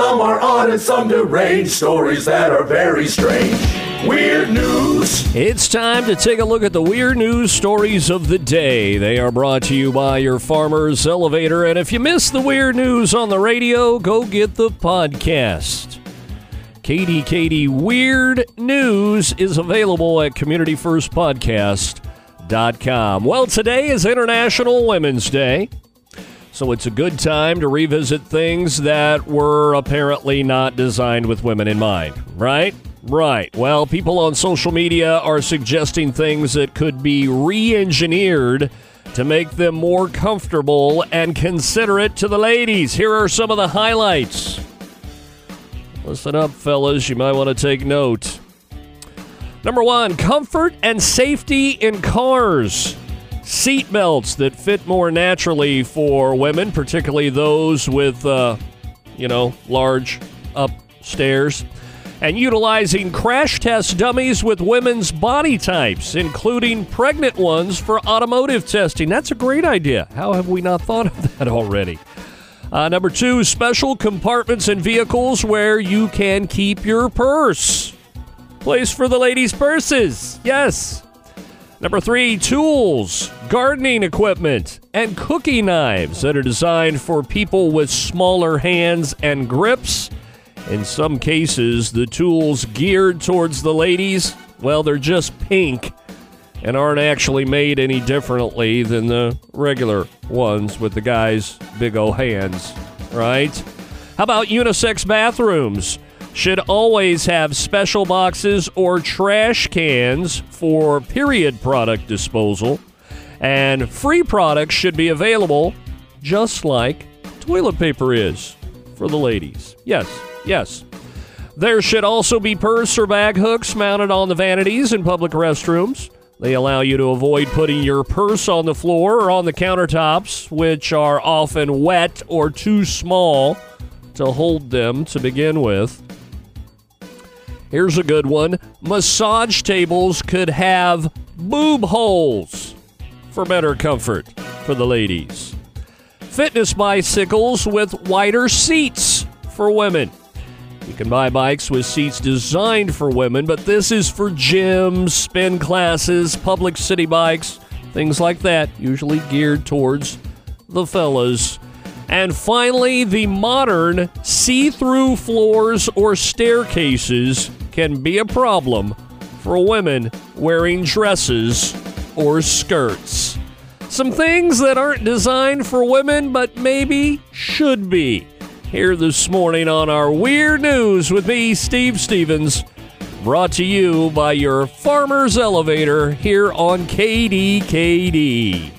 Some are odd and some deranged. Stories that are very strange. Weird news. It's time to take a look at the weird news stories of the day. They are brought to you by your Farmer's Elevator. And if you miss the weird news on the radio, go get the podcast. KDKD Weird News is available at CommunityFirstPodcast.com. Well, today is International Women's Day. So it's a good time to revisit things that were apparently not designed with women in mind, right? Right. Well, people on social media are suggesting things that could be re engineered to make them more comfortable and considerate to the ladies. Here are some of the highlights. Listen up, fellas. You might want to take note. Number one, comfort and safety in cars. Seat belts that fit more naturally for women, particularly those with, uh, you know, large upstairs and utilizing crash test dummies with women's body types, including pregnant ones for automotive testing. That's a great idea. How have we not thought of that already? Uh, number two, special compartments in vehicles where you can keep your purse. Place for the ladies' purses. Yes. Number three, tools, gardening equipment, and cookie knives that are designed for people with smaller hands and grips in some cases, the tools geared towards the ladies, well, they're just pink and aren't actually made any differently than the regular ones with the guys' big old hands, right? How about unisex bathrooms? Should always have special boxes or trash cans for period product disposal, and free products should be available just like toilet paper is for the ladies. Yes, Yes. There should also be purse or bag hooks mounted on the vanities in public restrooms. They allow you to avoid putting your purse on the floor or on the countertops, which are often wet or too small to hold them to begin with. Here's a good one massage tables could have boob holes for better comfort for the ladies. Fitness bicycles with wider seats for women. You can buy bikes with seats designed for women, but this is for gyms, spin classes, public city bikes, things like that, usually geared towards the fellas. And finally, the modern see through floors or staircases can be a problem for women wearing dresses or skirts. Some things that aren't designed for women, but maybe should be here this morning on our Weird News with me, Steve Stevens, brought to you by your Farmer's Elevator here on KDKD.